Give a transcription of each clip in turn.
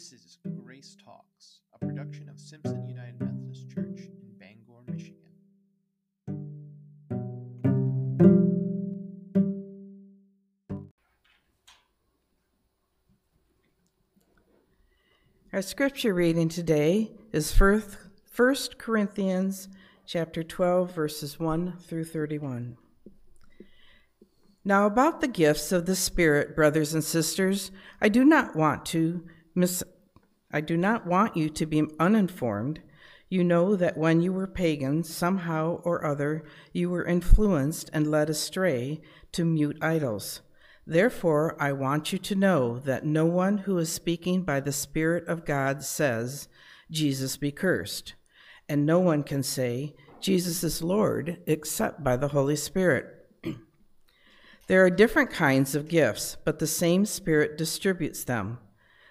This is Grace Talks, a production of Simpson United Methodist Church in Bangor, Michigan. Our scripture reading today is 1 Corinthians chapter 12 verses 1 through 31. Now about the gifts of the Spirit, brothers and sisters, I do not want to miss I do not want you to be uninformed. You know that when you were pagans, somehow or other, you were influenced and led astray to mute idols. Therefore, I want you to know that no one who is speaking by the Spirit of God says, Jesus be cursed. And no one can say, Jesus is Lord, except by the Holy Spirit. there are different kinds of gifts, but the same Spirit distributes them.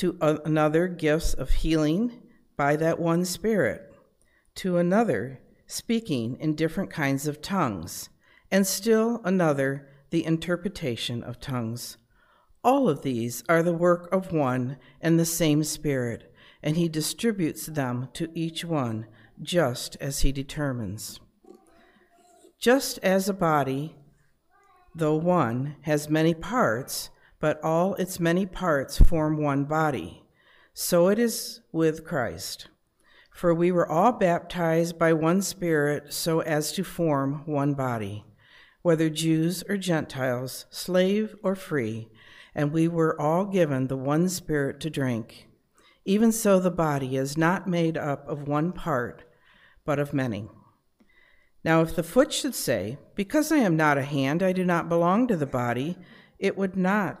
to another gifts of healing by that one Spirit, to another speaking in different kinds of tongues, and still another the interpretation of tongues. All of these are the work of one and the same Spirit, and He distributes them to each one just as He determines. Just as a body, though one, has many parts, but all its many parts form one body, so it is with Christ. For we were all baptized by one Spirit so as to form one body whether Jews or Gentiles, slave or free, and we were all given the one Spirit to drink. Even so, the body is not made up of one part, but of many. Now, if the foot should say, Because I am not a hand, I do not belong to the body, it would not,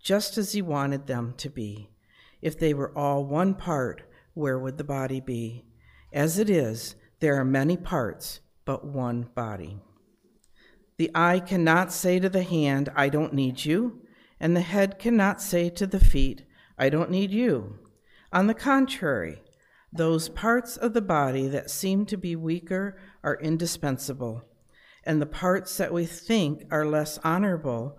just as He wanted them to be. If they were all one part, where would the body be? As it is, there are many parts, but one body. The eye cannot say to the hand, I don't need you, and the head cannot say to the feet, I don't need you. On the contrary, those parts of the body that seem to be weaker are indispensable, and the parts that we think are less honorable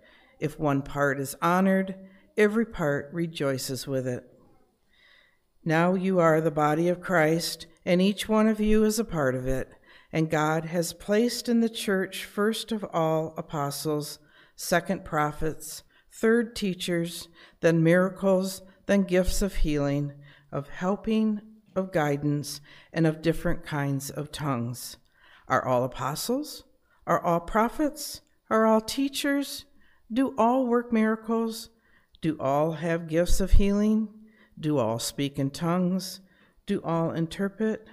If one part is honored, every part rejoices with it. Now you are the body of Christ, and each one of you is a part of it. And God has placed in the church first of all apostles, second prophets, third teachers, then miracles, then gifts of healing, of helping, of guidance, and of different kinds of tongues. Are all apostles? Are all prophets? Are all teachers? Do all work miracles? Do all have gifts of healing? Do all speak in tongues? Do all interpret?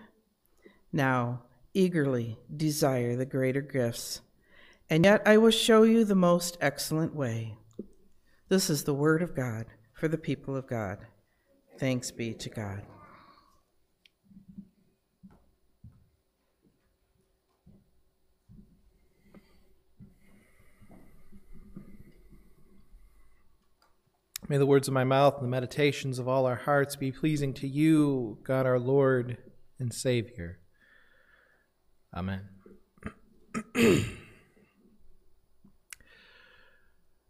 Now, eagerly desire the greater gifts, and yet I will show you the most excellent way. This is the word of God for the people of God. Thanks be to God. May the words of my mouth and the meditations of all our hearts be pleasing to you, God our Lord and Savior. Amen.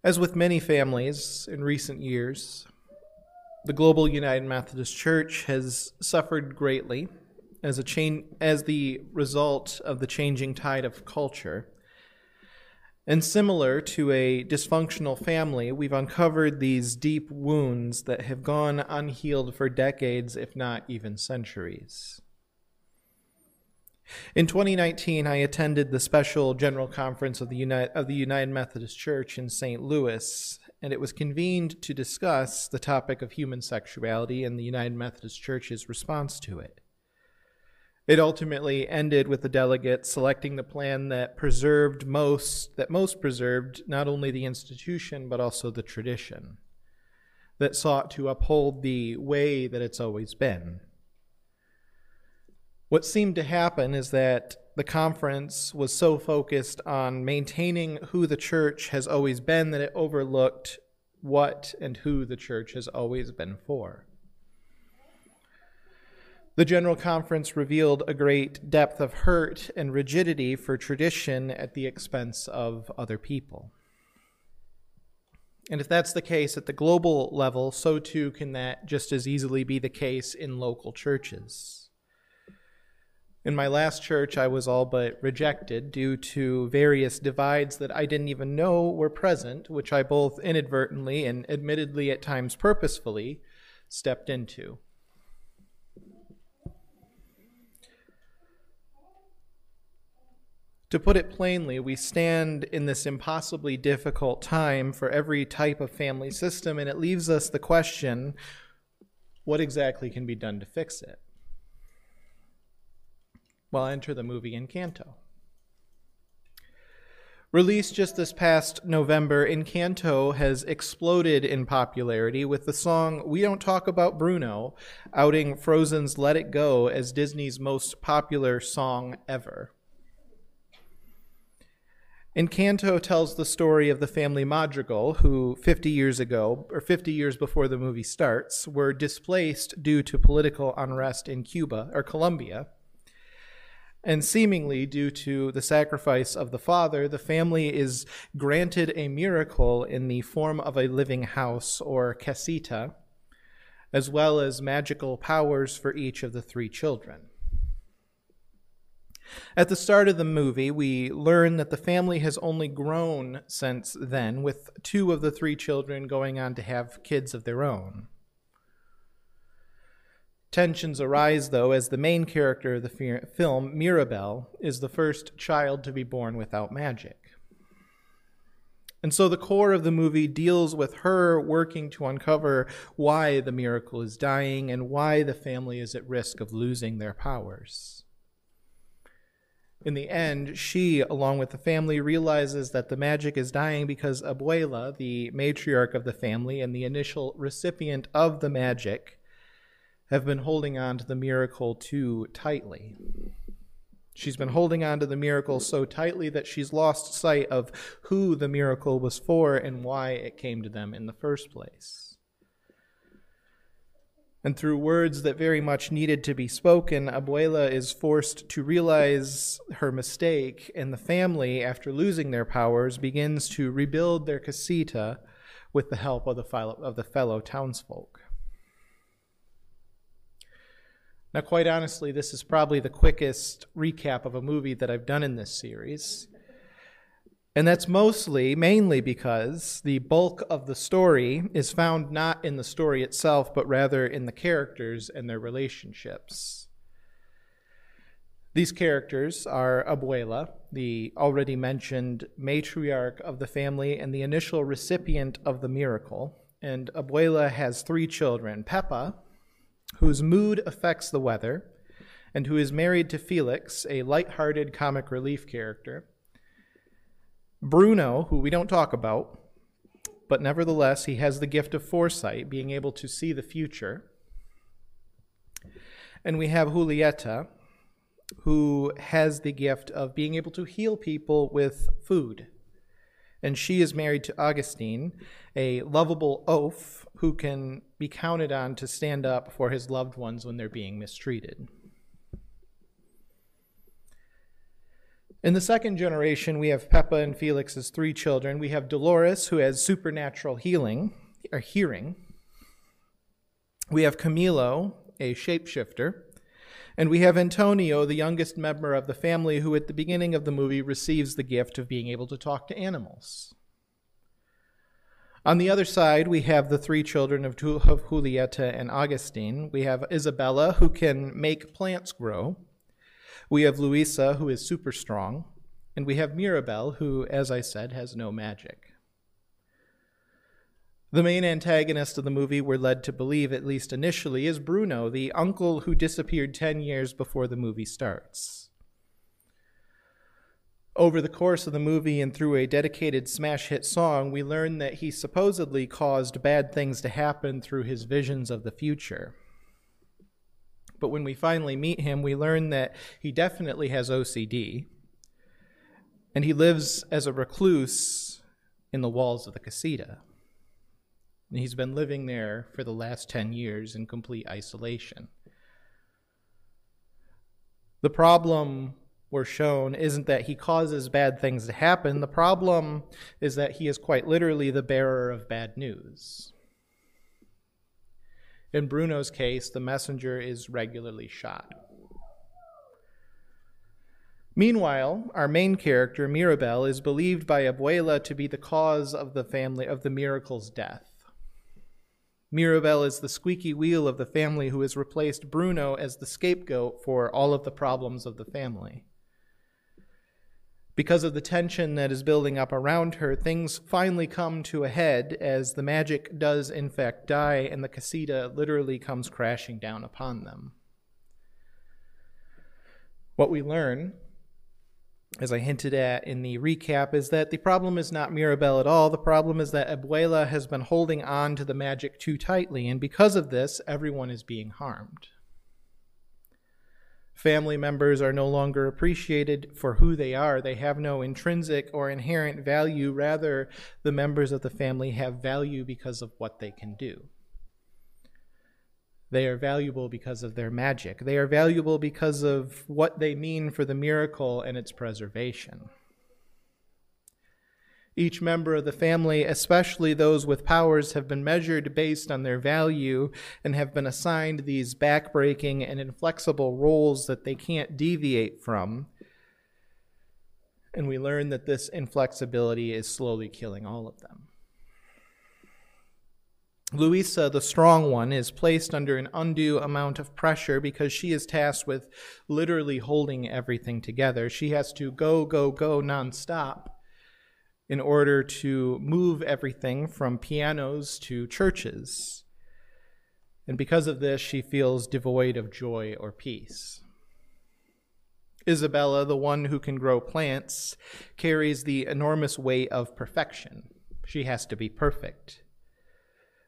As with many families in recent years, the Global United Methodist Church has suffered greatly as, a chain, as the result of the changing tide of culture and similar to a dysfunctional family, we've uncovered these deep wounds that have gone unhealed for decades, if not even centuries. In 2019, I attended the special General Conference of the, United, of the United Methodist Church in St. Louis, and it was convened to discuss the topic of human sexuality and the United Methodist Church's response to it. It ultimately ended with the delegates selecting the plan that preserved most, that most preserved not only the institution, but also the tradition, that sought to uphold the way that it's always been. What seemed to happen is that the conference was so focused on maintaining who the church has always been that it overlooked what and who the church has always been for. The General Conference revealed a great depth of hurt and rigidity for tradition at the expense of other people. And if that's the case at the global level, so too can that just as easily be the case in local churches. In my last church, I was all but rejected due to various divides that I didn't even know were present, which I both inadvertently and admittedly at times purposefully stepped into. To put it plainly, we stand in this impossibly difficult time for every type of family system, and it leaves us the question what exactly can be done to fix it? Well, enter the movie Encanto. Released just this past November, Encanto has exploded in popularity with the song We Don't Talk About Bruno outing Frozen's Let It Go as Disney's most popular song ever. Encanto tells the story of the family Madrigal, who 50 years ago, or 50 years before the movie starts, were displaced due to political unrest in Cuba or Colombia. And seemingly due to the sacrifice of the father, the family is granted a miracle in the form of a living house or casita, as well as magical powers for each of the three children. At the start of the movie, we learn that the family has only grown since then, with two of the three children going on to have kids of their own. Tensions arise, though, as the main character of the film, Mirabel, is the first child to be born without magic. And so the core of the movie deals with her working to uncover why the miracle is dying and why the family is at risk of losing their powers. In the end, she, along with the family, realizes that the magic is dying because Abuela, the matriarch of the family and the initial recipient of the magic, have been holding on to the miracle too tightly. She's been holding on to the miracle so tightly that she's lost sight of who the miracle was for and why it came to them in the first place and through words that very much needed to be spoken, Abuela is forced to realize her mistake, and the family, after losing their powers, begins to rebuild their casita with the help of the, fellow, of the fellow townsfolk. Now, quite honestly, this is probably the quickest recap of a movie that I've done in this series. And that's mostly, mainly because the bulk of the story is found not in the story itself, but rather in the characters and their relationships. These characters are Abuela, the already mentioned matriarch of the family and the initial recipient of the miracle. And Abuela has three children Pepa, whose mood affects the weather, and who is married to Felix, a light-hearted comic relief character. Bruno, who we don't talk about, but nevertheless, he has the gift of foresight, being able to see the future. And we have Julieta, who has the gift of being able to heal people with food. And she is married to Augustine, a lovable oaf who can be counted on to stand up for his loved ones when they're being mistreated. In the second generation, we have Pepa and Felix's three children. We have Dolores, who has supernatural healing or hearing. We have Camilo, a shapeshifter. And we have Antonio, the youngest member of the family, who at the beginning of the movie receives the gift of being able to talk to animals. On the other side, we have the three children of Julieta and Augustine. We have Isabella, who can make plants grow. We have Luisa, who is super strong, and we have Mirabel, who, as I said, has no magic. The main antagonist of the movie, we're led to believe, at least initially, is Bruno, the uncle who disappeared 10 years before the movie starts. Over the course of the movie and through a dedicated smash hit song, we learn that he supposedly caused bad things to happen through his visions of the future. But when we finally meet him, we learn that he definitely has OCD. And he lives as a recluse in the walls of the casita. And he's been living there for the last 10 years in complete isolation. The problem we're shown isn't that he causes bad things to happen. The problem is that he is quite literally the bearer of bad news. In Bruno's case, the messenger is regularly shot. Meanwhile, our main character, Mirabel, is believed by Abuela to be the cause of the family of the miracle's death. Mirabel is the squeaky wheel of the family who has replaced Bruno as the scapegoat for all of the problems of the family. Because of the tension that is building up around her, things finally come to a head as the magic does, in fact, die, and the casita literally comes crashing down upon them. What we learn, as I hinted at in the recap, is that the problem is not Mirabel at all. The problem is that Abuela has been holding on to the magic too tightly, and because of this, everyone is being harmed. Family members are no longer appreciated for who they are. They have no intrinsic or inherent value. Rather, the members of the family have value because of what they can do. They are valuable because of their magic. They are valuable because of what they mean for the miracle and its preservation. Each member of the family, especially those with powers, have been measured based on their value and have been assigned these backbreaking and inflexible roles that they can't deviate from. And we learn that this inflexibility is slowly killing all of them. Luisa, the strong one, is placed under an undue amount of pressure because she is tasked with literally holding everything together. She has to go, go, go nonstop in order to move everything from pianos to churches. And because of this, she feels devoid of joy or peace. Isabella, the one who can grow plants, carries the enormous weight of perfection. She has to be perfect.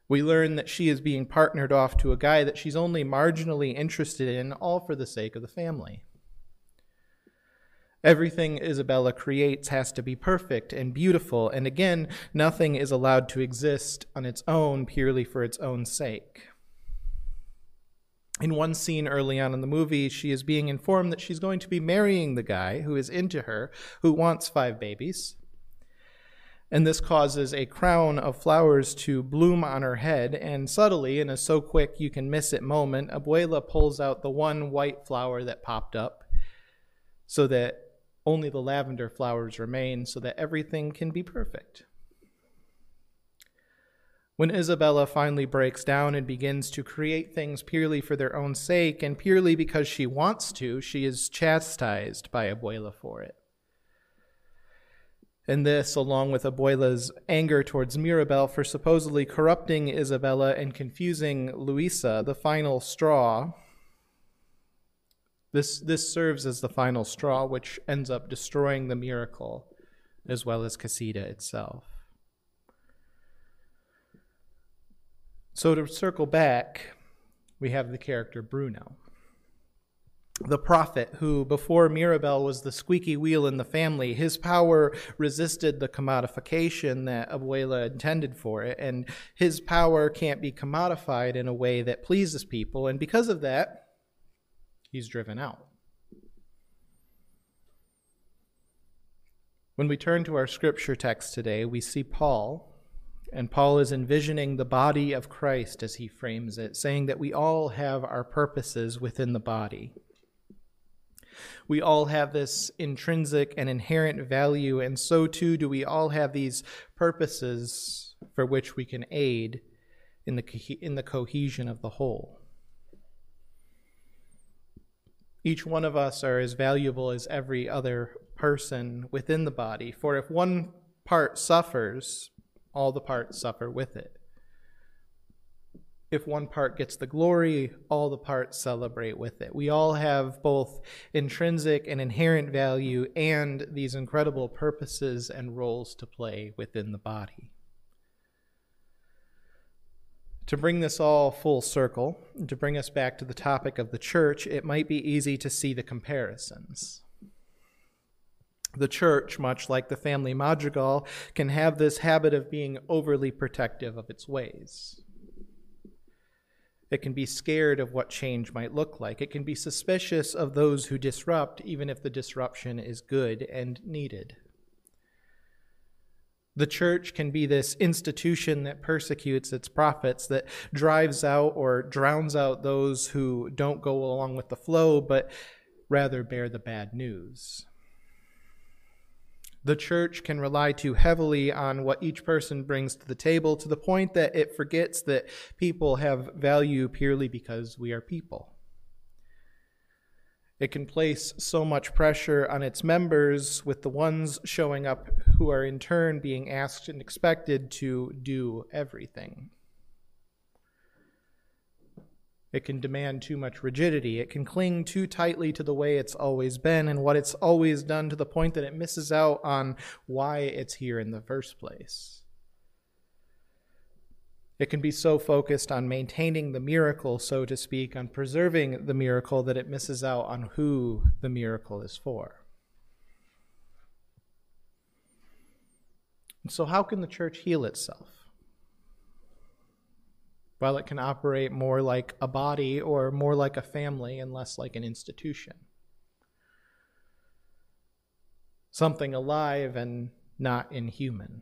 We learn that she is being partnered off to a guy that she's only marginally interested in, all for the sake of the family. Everything Isabella creates has to be perfect and beautiful, and again, nothing is allowed to exist on its own purely for its own sake. In one scene early on in the movie, she is being informed that she's going to be marrying the guy who is into her, who wants five babies. And this causes a crown of flowers to bloom on her head, and subtly, in a so quick you can miss it moment, Abuela pulls out the one white flower that popped up so that only the lavender flowers remain so that everything can be perfect. When Isabella finally breaks down and begins to create things purely for their own sake and purely because she wants to, she is chastised by Abuela for it. And this, along with Abuela's anger towards Mirabel for supposedly corrupting Isabella and confusing Luisa, the final straw, this, this serves as the final straw, which ends up destroying the miracle as well as Casita itself. So, to circle back, we have the character Bruno. the prophet who, before Mirabel, was the squeaky wheel in the family. His power resisted the commodification that Abuela intended for it, and his power can't be commodified in a way that pleases people, and because of that, he's driven out. When we turn to our scripture text today, we see Paul and Paul is envisioning the body of Christ as he frames it, saying that we all have our purposes within the body. We all have this intrinsic and inherent value, and so too do we all have these purposes for which we can aid in the, in the cohesion of the whole. Each one of us are as valuable as every other person within the body, for if one part suffers, all the parts suffer with it. If one part gets the glory, all the parts celebrate with it. We all have both intrinsic and inherent value and these incredible purposes and roles to play within the body. To bring this all full circle, to bring us back to the topic of the church, it might be easy to see the comparisons. The church, much like the family madrigal, can have this habit of being overly protective of its ways. It can be scared of what change might look like. It can be suspicious of those who disrupt, even if the disruption is good and needed. The church can be this institution that persecutes its prophets, that drives out or drowns out those who don't go along with the flow, but rather bear the bad news. The church can rely too heavily on what each person brings to the table to the point that it forgets that people have value purely because we are people. It can place so much pressure on its members, with the ones showing up who are in turn being asked and expected to do everything. It can demand too much rigidity. It can cling too tightly to the way it's always been and what it's always done to the point that it misses out on why it's here in the first place. It can be so focused on maintaining the miracle, so to speak, on preserving the miracle, that it misses out on who the miracle is for. So, how can the church heal itself? while it can operate more like a body or more like a family and less like an institution. Something alive and not inhuman.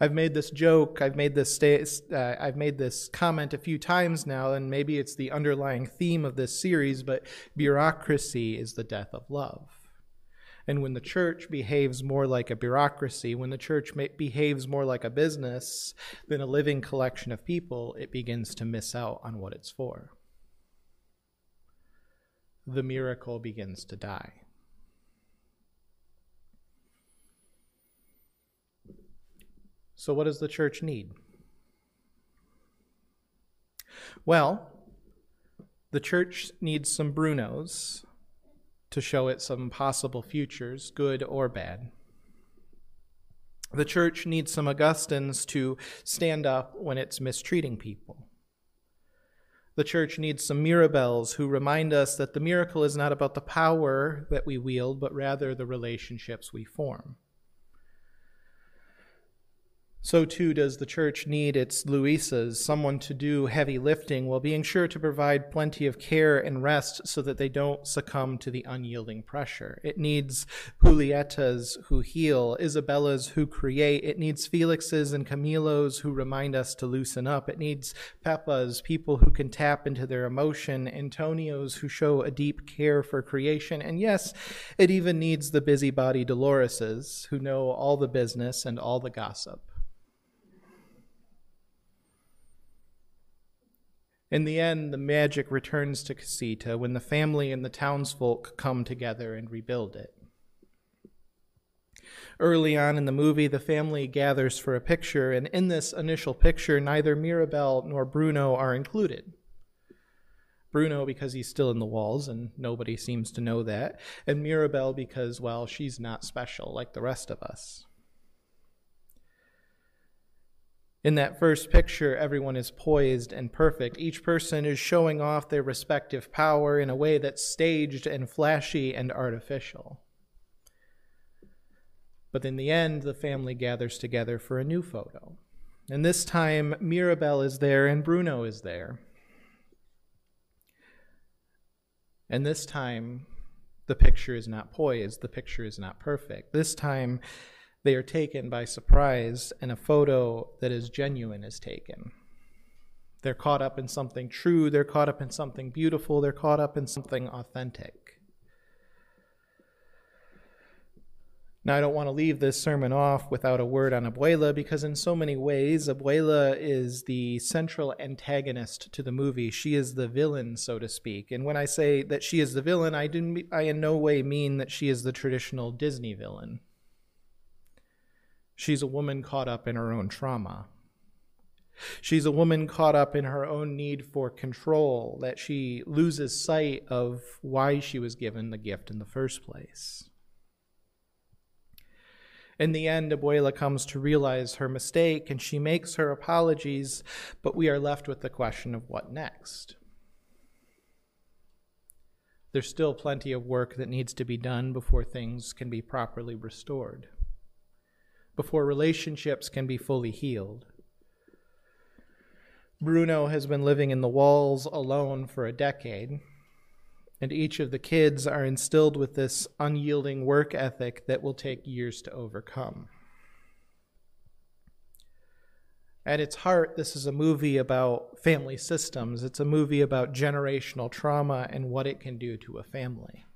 I've made this joke, I've made this sta- uh, I've made this comment a few times now and maybe it's the underlying theme of this series, but bureaucracy is the death of love. And when the church behaves more like a bureaucracy, when the church behaves more like a business than a living collection of people, it begins to miss out on what it's for. The miracle begins to die. So, what does the church need? Well, the church needs some Brunos to show it some possible futures, good or bad. The church needs some Augustines to stand up when it's mistreating people. The church needs some Mirabels who remind us that the miracle is not about the power that we wield, but rather the relationships we form. So too does the church need its Luisas, someone to do heavy lifting while being sure to provide plenty of care and rest so that they don't succumb to the unyielding pressure. It needs Julietas who heal, Isabellas who create. It needs Felixes and Camilos who remind us to loosen up. It needs Pepas, people who can tap into their emotion, Antonios who show a deep care for creation. And yes, it even needs the busybody Doloreses who know all the business and all the gossip. In the end, the magic returns to Casita when the family and the townsfolk come together and rebuild it. Early on in the movie, the family gathers for a picture, and in this initial picture, neither Mirabel nor Bruno are included. Bruno because he's still in the walls and nobody seems to know that, and Mirabel because, well, she's not special like the rest of us. In that first picture, everyone is poised and perfect. Each person is showing off their respective power in a way that's staged and flashy and artificial. But in the end, the family gathers together for a new photo. And this time, Mirabel is there and Bruno is there. And this time, the picture is not poised, the picture is not perfect. This time, they are taken by surprise, and a photo that is genuine is taken. They're caught up in something true, they're caught up in something beautiful, they're caught up in something authentic. Now, I don't want to leave this sermon off without a word on Abuela because, in so many ways, Abuela is the central antagonist to the movie. She is the villain, so to speak. And when I say that she is the villain, I, didn't, I in no way mean that she is the traditional Disney villain. She's a woman caught up in her own trauma. She's a woman caught up in her own need for control, that she loses sight of why she was given the gift in the first place. In the end, Abuela comes to realize her mistake and she makes her apologies, but we are left with the question of what next. There's still plenty of work that needs to be done before things can be properly restored before relationships can be fully healed. Bruno has been living in the walls alone for a decade, and each of the kids are instilled with this unyielding work ethic that will take years to overcome. At its heart, this is a movie about family systems. It's a movie about generational trauma and what it can do to a family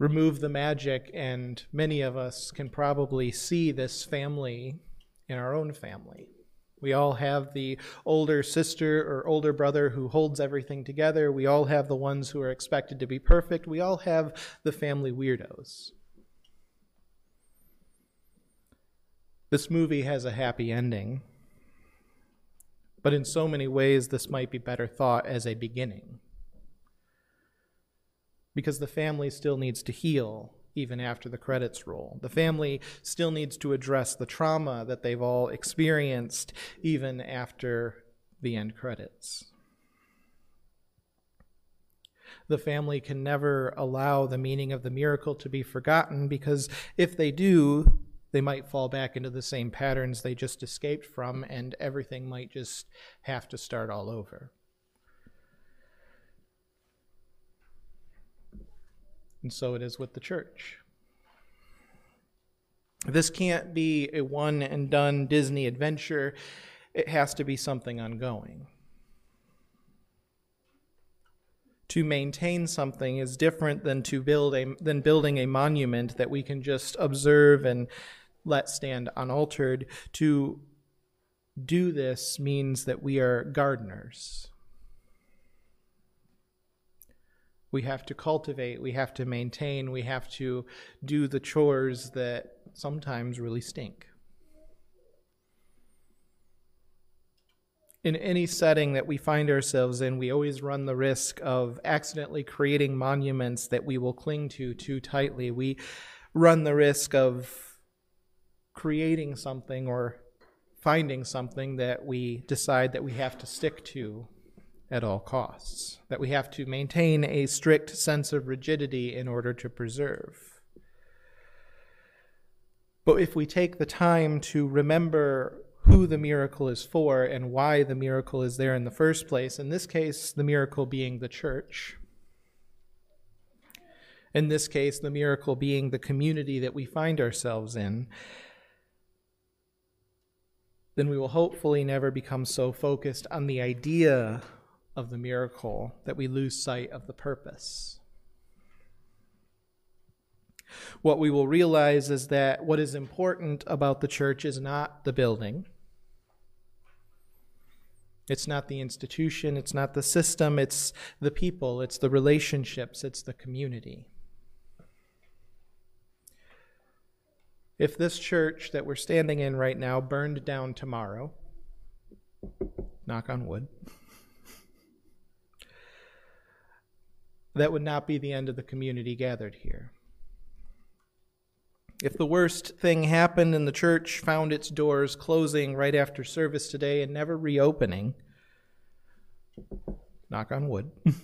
remove the magic, and many of us can probably see this family in our own family. We all have the older sister or older brother who holds everything together. We all have the ones who are expected to be perfect. We all have the family weirdos. This movie has a happy ending, but in so many ways, this might be better thought as a beginning because the family still needs to heal even after the credits roll. The family still needs to address the trauma that they've all experienced even after the end credits. The family can never allow the meaning of the miracle to be forgotten because if they do, they might fall back into the same patterns they just escaped from, and everything might just have to start all over. And so it is with the church. This can't be a one and done Disney adventure, it has to be something ongoing. To maintain something is different than to build a than building a monument that we can just observe and let stand unaltered. To do this means that we are gardeners. We have to cultivate, we have to maintain, we have to do the chores that sometimes really stink. In any setting that we find ourselves in, we always run the risk of accidentally creating monuments that we will cling to too tightly. We run the risk of creating something or finding something that we decide that we have to stick to at all costs, that we have to maintain a strict sense of rigidity in order to preserve. But if we take the time to remember who the miracle is for and why the miracle is there in the first place, in this case, the miracle being the church, in this case, the miracle being the community that we find ourselves in, then we will hopefully never become so focused on the idea of the miracle that we lose sight of the purpose. What we will realize is that what is important about the church is not the building. It's not the institution, it's not the system, it's the people, it's the relationships, it's the community. If this church that we're standing in right now burned down tomorrow, knock on wood, that would not be the end of the community gathered here. If the worst thing happened and the church found its doors closing right after service today and never reopening, knock on wood,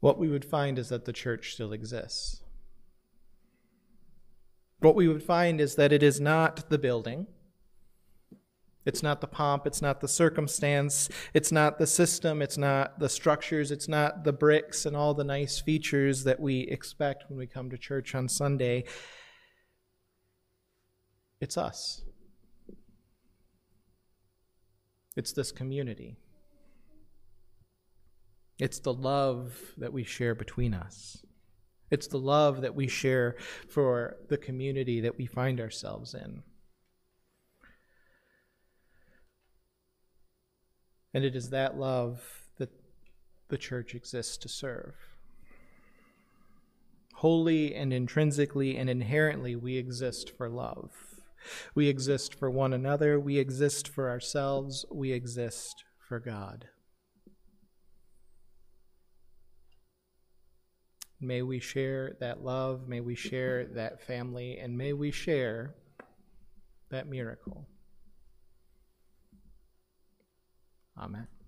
what we would find is that the church still exists. What we would find is that it is not the building it's not the pomp, it's not the circumstance, it's not the system, it's not the structures, it's not the bricks and all the nice features that we expect when we come to church on Sunday. It's us. It's this community. It's the love that we share between us. It's the love that we share for the community that we find ourselves in. And it is that love that the church exists to serve. Wholly and intrinsically and inherently, we exist for love. We exist for one another. We exist for ourselves. We exist for God. May we share that love. May we share that family. And may we share that miracle. Amen.